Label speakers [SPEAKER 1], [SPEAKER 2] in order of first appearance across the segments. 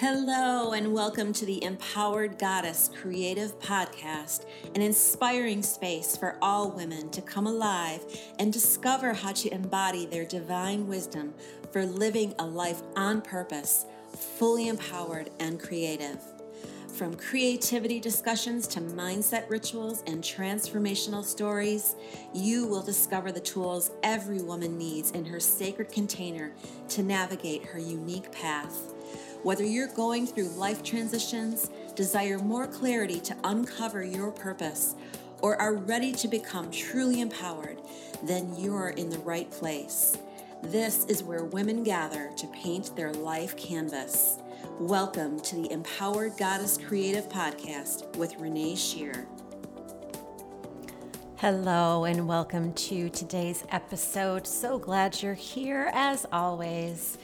[SPEAKER 1] Hello, and welcome to the Empowered Goddess Creative Podcast, an inspiring space for all women to come alive and discover how to embody their divine wisdom for living a life on purpose, fully empowered and creative. From creativity discussions to mindset rituals and transformational stories, you will discover the tools every woman needs in her sacred container to navigate her unique path. Whether you're going through life transitions, desire more clarity to uncover your purpose, or are ready to become truly empowered, then you're in the right place. This is where women gather to paint their life canvas. Welcome to the Empowered Goddess Creative Podcast with Renee Shear.
[SPEAKER 2] Hello, and welcome to today's episode. So glad you're here as always.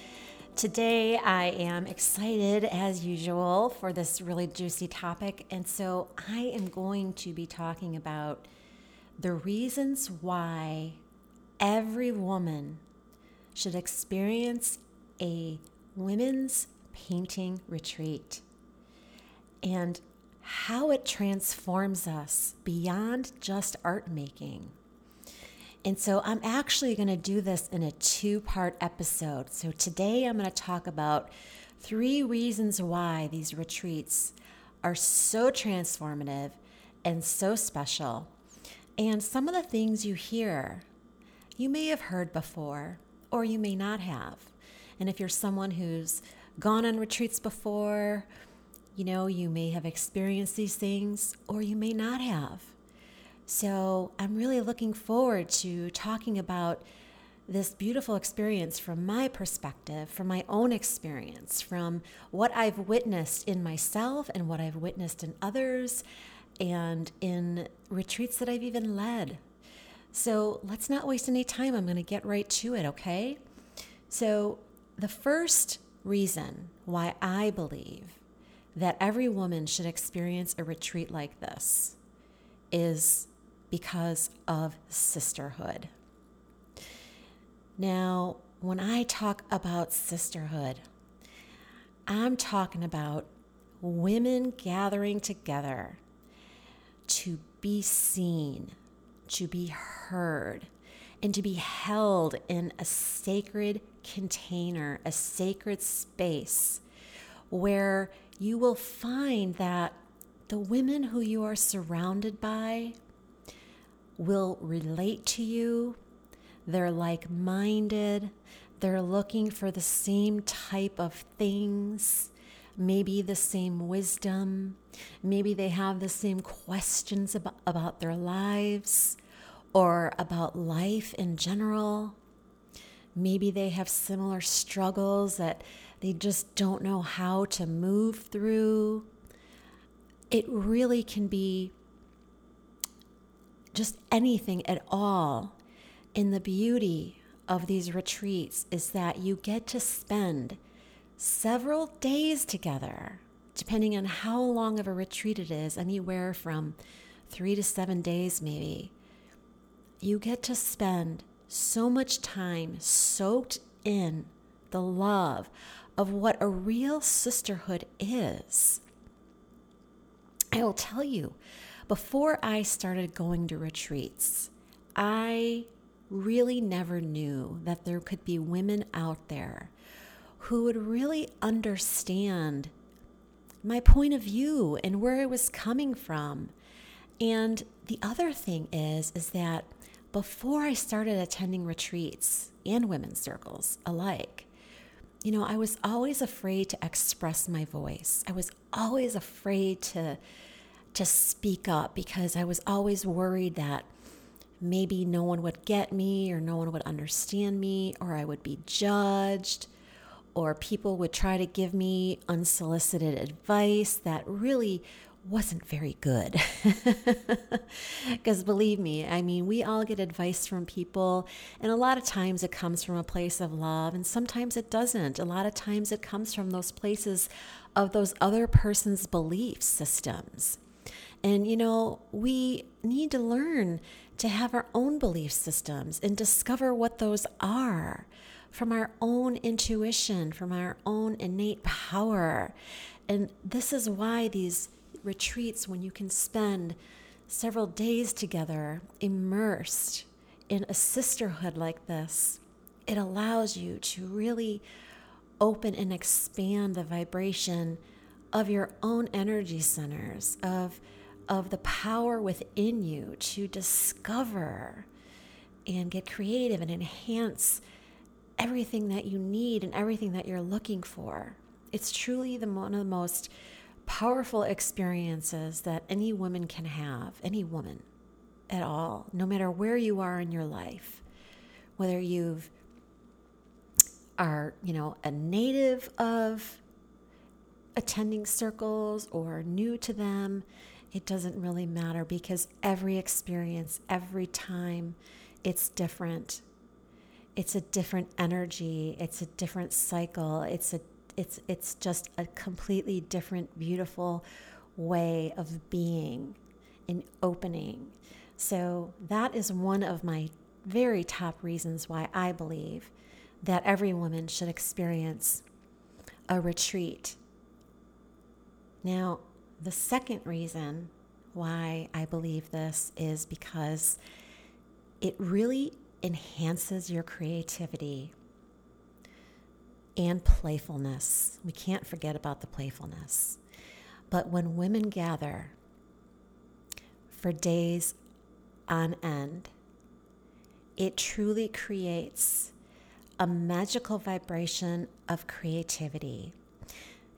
[SPEAKER 2] Today, I am excited as usual for this really juicy topic. And so, I am going to be talking about the reasons why every woman should experience a women's painting retreat and how it transforms us beyond just art making. And so I'm actually going to do this in a two part episode. So today I'm going to talk about three reasons why these retreats are so transformative and so special. And some of the things you hear, you may have heard before, or you may not have. And if you're someone who's gone on retreats before, you know, you may have experienced these things, or you may not have. So I'm really looking forward to talking about this beautiful experience from my perspective, from my own experience, from what I've witnessed in myself and what I've witnessed in others, and in retreats that I've even led. So let's not waste any time. I'm going to get right to it, okay? So, the first reason why I believe that every woman should experience a retreat like this is because of sisterhood. Now, when I talk about sisterhood, I'm talking about women gathering together to be seen, to be heard, and to be held in a sacred container, a sacred space where you will find that the women who you are surrounded by will relate to you. They're like minded. They're looking for the same type of things, maybe the same wisdom. Maybe they have the same questions about, about their lives or about life in general. Maybe they have similar struggles that they just don't know how to move through. It really can be just anything at all. in the beauty of these retreats is that you get to spend several days together, depending on how long of a retreat it is, anywhere from three to seven days, maybe. You get to spend so much time soaked in the love of what a real sisterhood is. I will tell you, before I started going to retreats, I really never knew that there could be women out there who would really understand my point of view and where I was coming from. And the other thing is is that before I started attending retreats and women's circles alike, you know, I was always afraid to express my voice. I was always afraid to to speak up because I was always worried that maybe no one would get me or no one would understand me or I would be judged or people would try to give me unsolicited advice that really wasn't very good. Because believe me, I mean, we all get advice from people, and a lot of times it comes from a place of love, and sometimes it doesn't. A lot of times it comes from those places of those other person's belief systems. And, you know, we need to learn to have our own belief systems and discover what those are from our own intuition, from our own innate power. And this is why these retreats, when you can spend several days together immersed in a sisterhood like this, it allows you to really open and expand the vibration of your own energy centers, of, of the power within you to discover and get creative and enhance everything that you need and everything that you're looking for. It's truly the one of the most powerful experiences that any woman can have, any woman at all, no matter where you are in your life, whether you've are, you know, a native of attending circles or new to them, it doesn't really matter because every experience, every time, it's different. It's a different energy, it's a different cycle, it's a it's it's just a completely different beautiful way of being and opening. So that is one of my very top reasons why I believe that every woman should experience a retreat. Now, the second reason why I believe this is because it really enhances your creativity and playfulness. We can't forget about the playfulness. But when women gather for days on end, it truly creates a magical vibration of creativity.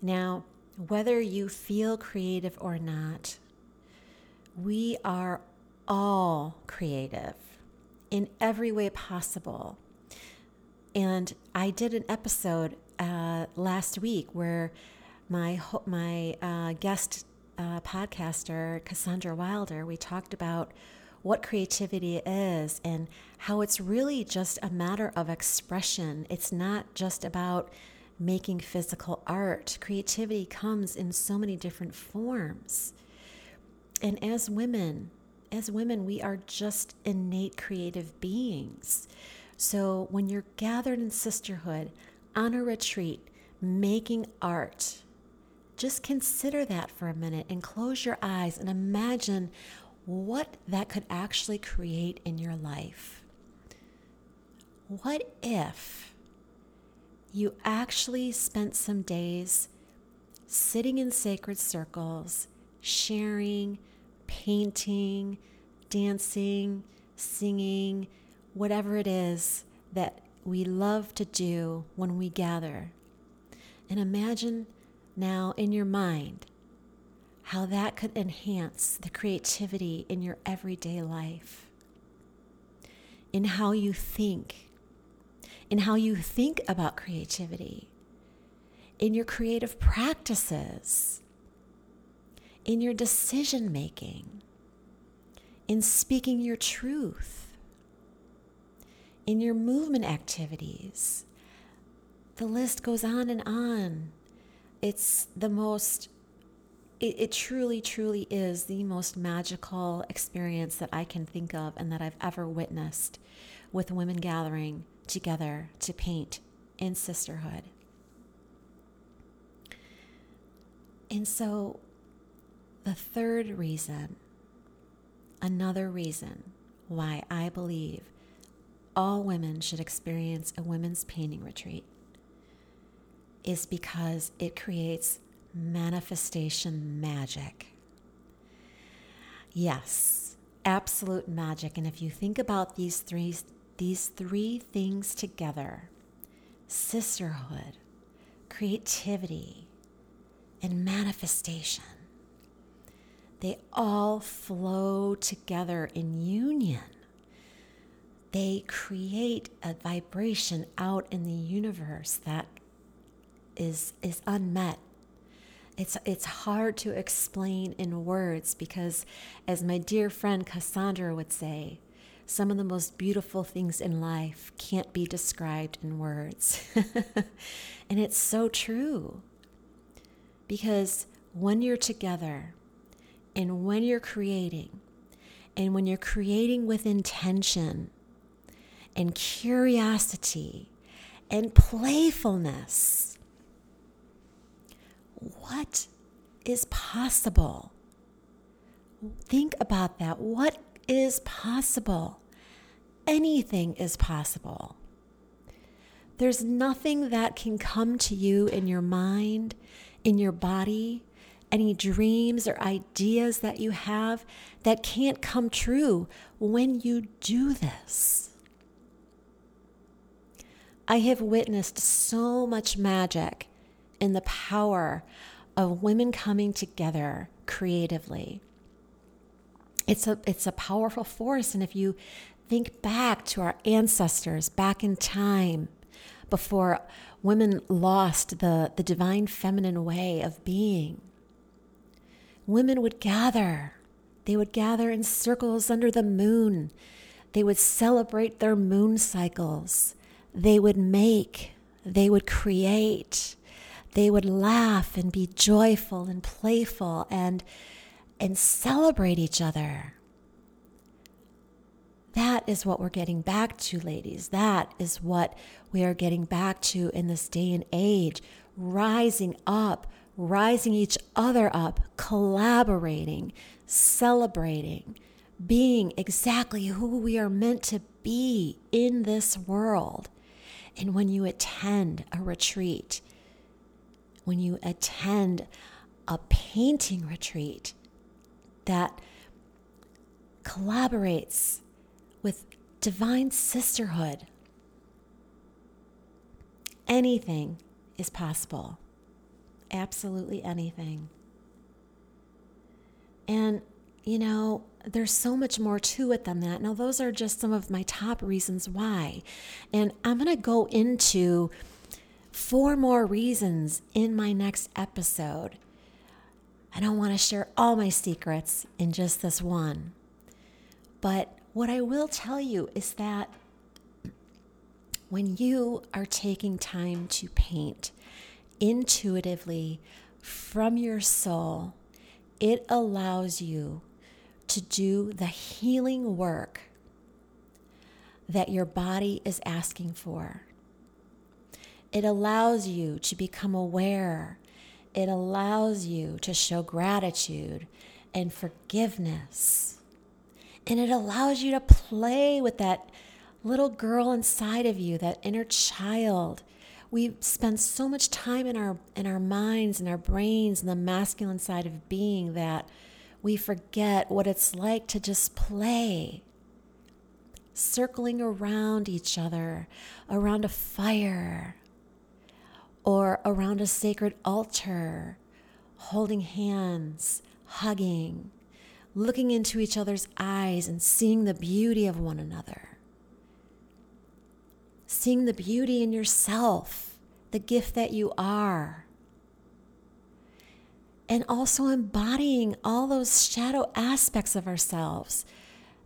[SPEAKER 2] Now, whether you feel creative or not, we are all creative in every way possible. And I did an episode uh, last week where my my uh, guest uh, podcaster Cassandra Wilder, we talked about what creativity is and how it's really just a matter of expression. It's not just about making physical art. Creativity comes in so many different forms. And as women, as women, we are just innate creative beings. So when you're gathered in sisterhood on a retreat, making art, just consider that for a minute and close your eyes and imagine what that could actually create in your life. What if you actually spent some days sitting in sacred circles, sharing, painting, dancing, singing, whatever it is that we love to do when we gather. And imagine now in your mind how that could enhance the creativity in your everyday life, in how you think, in how you think about creativity, in your creative practices, in your decision making, in speaking your truth in your movement activities. The list goes on and on. It's the most, it, it, truly, truly is the most magical experience that I can think of and that I've ever witnessed with women gathering together to paint in sisterhood. And so, the third reason, another reason why I believe all women should experience a women's painting retreat is because it creates manifestation magic. Yes, absolute magic. And if you think about these three these three things together, sisterhood, creativity, and manifestation, they all flow together in union they create a vibration out in the universe that is is unmet it's it's hard to explain in words because as my dear friend Cassandra would say some of the most beautiful things in life can't be described in words and it's so true because when you're together and when you're creating and when you're creating with intention and curiosity and playfulness. What is possible? Think about that. What is possible? Anything is possible. There's nothing that can come to you in your mind, in your body, any dreams or ideas that you have that can't come true when you do this. I have witnessed so much magic in the power of women coming together creatively. It's a it's a powerful force and if you think back to our ancestors back in time before women lost the, the divine feminine way of being women would gather. They would gather in circles under the moon. They would celebrate their moon cycles. They would make. They would create. They would laugh and be joyful and playful and, and celebrate each other. That is what we're getting back to, ladies. That is what we are getting back to in this day and age. Rising up, rising each other up, collaborating, celebrating, being exactly who we are meant to be in this world. And when you attend a retreat, when you attend a painting retreat that collaborates with divine sisterhood, anything is possible absolutely anything. And, you know, there's so much more to it than that. Now, those are just some of my top reasons why. And I'm going to go into four more reasons in my next episode. I don't want to share all my secrets in just this one. But what I will tell you is that when you are taking time to paint, intuitively from your soul, it allows you to do the healing work that your body is asking for. It allows you to become aware. It allows you to show gratitude and forgiveness. And it allows you to play with that little girl inside of you, that inner child we spend so much time in our in our minds and our brains and the masculine side of being that we forget what it's like to just play circling around each other around a fire or around a sacred altar holding hands hugging looking into each other's eyes and seeing the beauty of one another seeing the beauty in yourself, the gift that you are. And also embodying all those shadow aspects of ourselves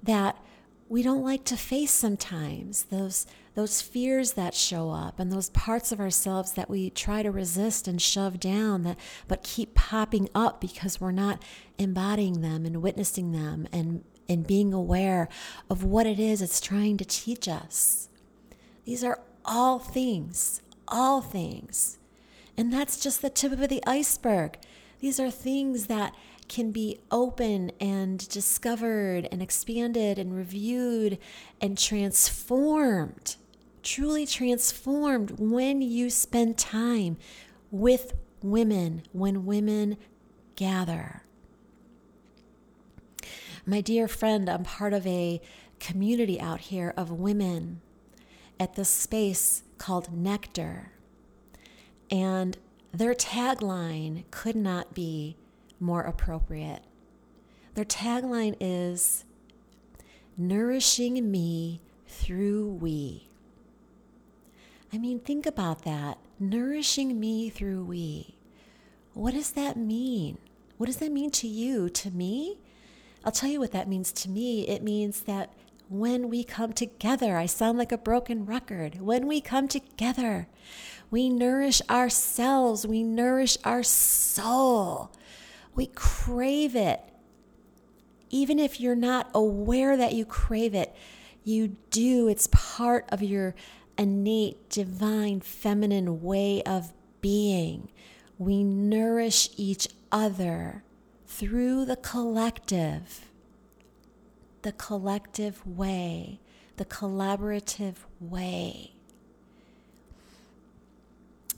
[SPEAKER 2] that we don't like to face sometimes, those, those fears that show up and those parts of ourselves that we try to resist and shove down that but keep popping up because we're not embodying them and witnessing them and, and being aware of what it is it's trying to teach us. These are all things, all things. And that's just the tip of the iceberg. These are things that can be open and discovered and expanded and reviewed and transformed, truly transformed when you spend time with women, when women gather. My dear friend, I'm part of a community out here of women at this space called Nectar. And their tagline could not be more appropriate. Their tagline is Nourishing Me Through We. I mean, think about that. Nourishing me through we. What does that mean? What does that mean to you? To me? I'll tell you what that means to me. It means that when we come together. I sound like a broken record. When we come together, we nourish ourselves, we nourish our soul, we crave it. Even if you're not aware that you crave it, you do. It's part of your innate, divine, feminine way of being. We nourish each other through the collective, the collective way, the collaborative way.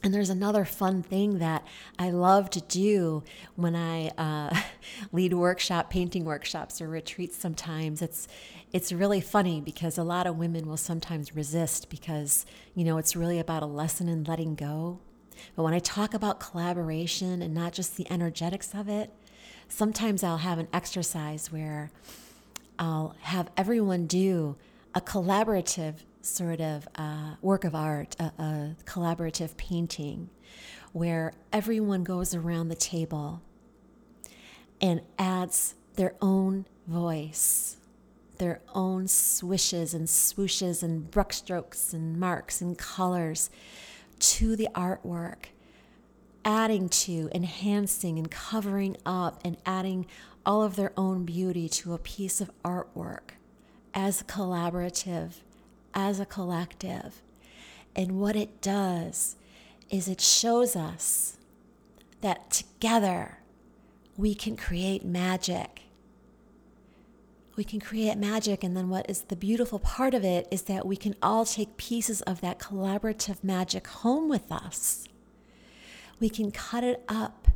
[SPEAKER 2] And there's another fun thing that I love to do when I uh, lead workshop, painting workshops or retreats. Sometimes it's it's really funny because a lot of women will sometimes resist because you know it's really about a lesson in letting go. But when I talk about collaboration and not just the energetics of it, sometimes I'll have an exercise where I'll have everyone do a collaborative sort of uh, work of art, a, a collaborative painting, where everyone goes around the table and adds their own voice, their own swishes and swooshes and brushstrokes and marks and colors to the artwork, adding to, enhancing, and covering up and adding all of their own beauty to a piece of artwork as a collaborative as a collective. And what it does is it shows us that together we can create magic. We can create magic, and then what is the beautiful part of it is that we can all take pieces of that collaborative magic home with us. We can cut it up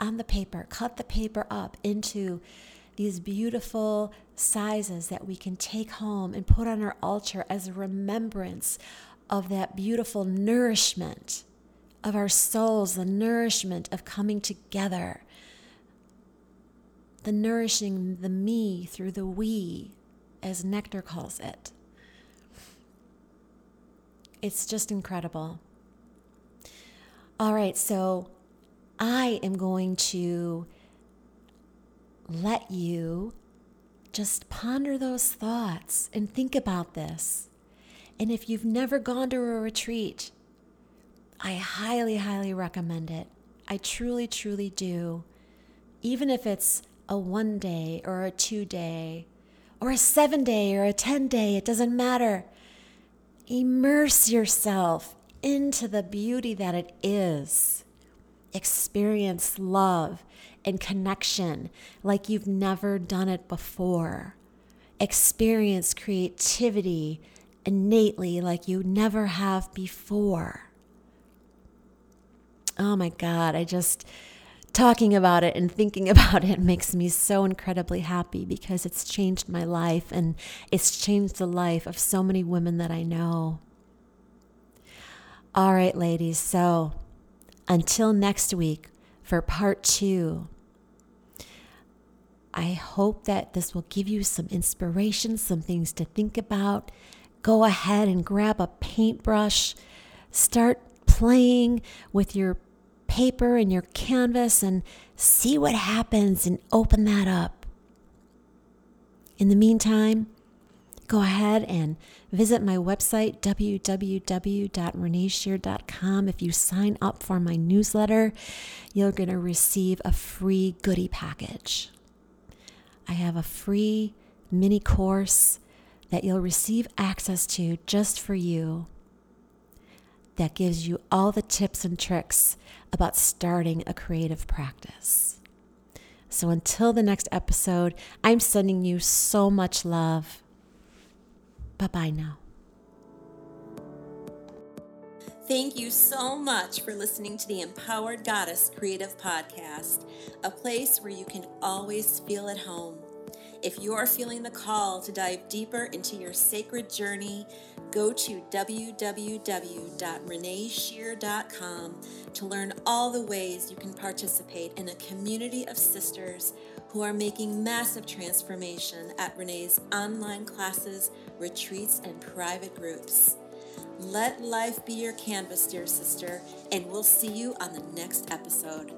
[SPEAKER 2] on the paper, cut the paper up into these beautiful sizes that we can take home and put on our altar as a remembrance of that beautiful nourishment of our souls, the nourishment of coming together, the nourishing the me through the we, as Nectar calls it. It's just incredible. All right, so I am going to let you just ponder those thoughts and think about this. And if you've never gone to a retreat, I highly, highly recommend it. I truly, truly do. Even if it's a one day or a two day or a seven day or a 10 day, it doesn't matter. Immerse yourself into the beauty that it is. Experience love and connection like you've never done it before. Experience creativity innately like you never have before. Oh my God, I just, talking about it and thinking about it makes me so incredibly happy because it's changed my life and it's changed the life of so many women that I know. All right, ladies, so until next week for part two I hope that this will give you some inspiration, some things to think about. Go ahead and grab a paintbrush, start playing with your paper and your canvas and see what happens and open that up. In the meantime, go ahead and visit my website, www.reneeshear.com. If you sign up for my newsletter, you're going to receive a free goodie package. I have a free mini course that you'll receive access to just for you that gives you all the tips and tricks about starting a creative practice. So until the next episode, I'm sending you so much love. Bye bye now.
[SPEAKER 1] Thank you so much for listening to the Empowered Goddess Creative Podcast, a place where you can always feel at home. If you're feeling the call to dive deeper into your sacred journey, go to www.reneeshear.com to learn all the ways you can participate in a community of sisters who are making massive transformation at Renee's online classes, retreats, and private groups. Let life be your canvas, dear sister, and we'll see you on the next episode.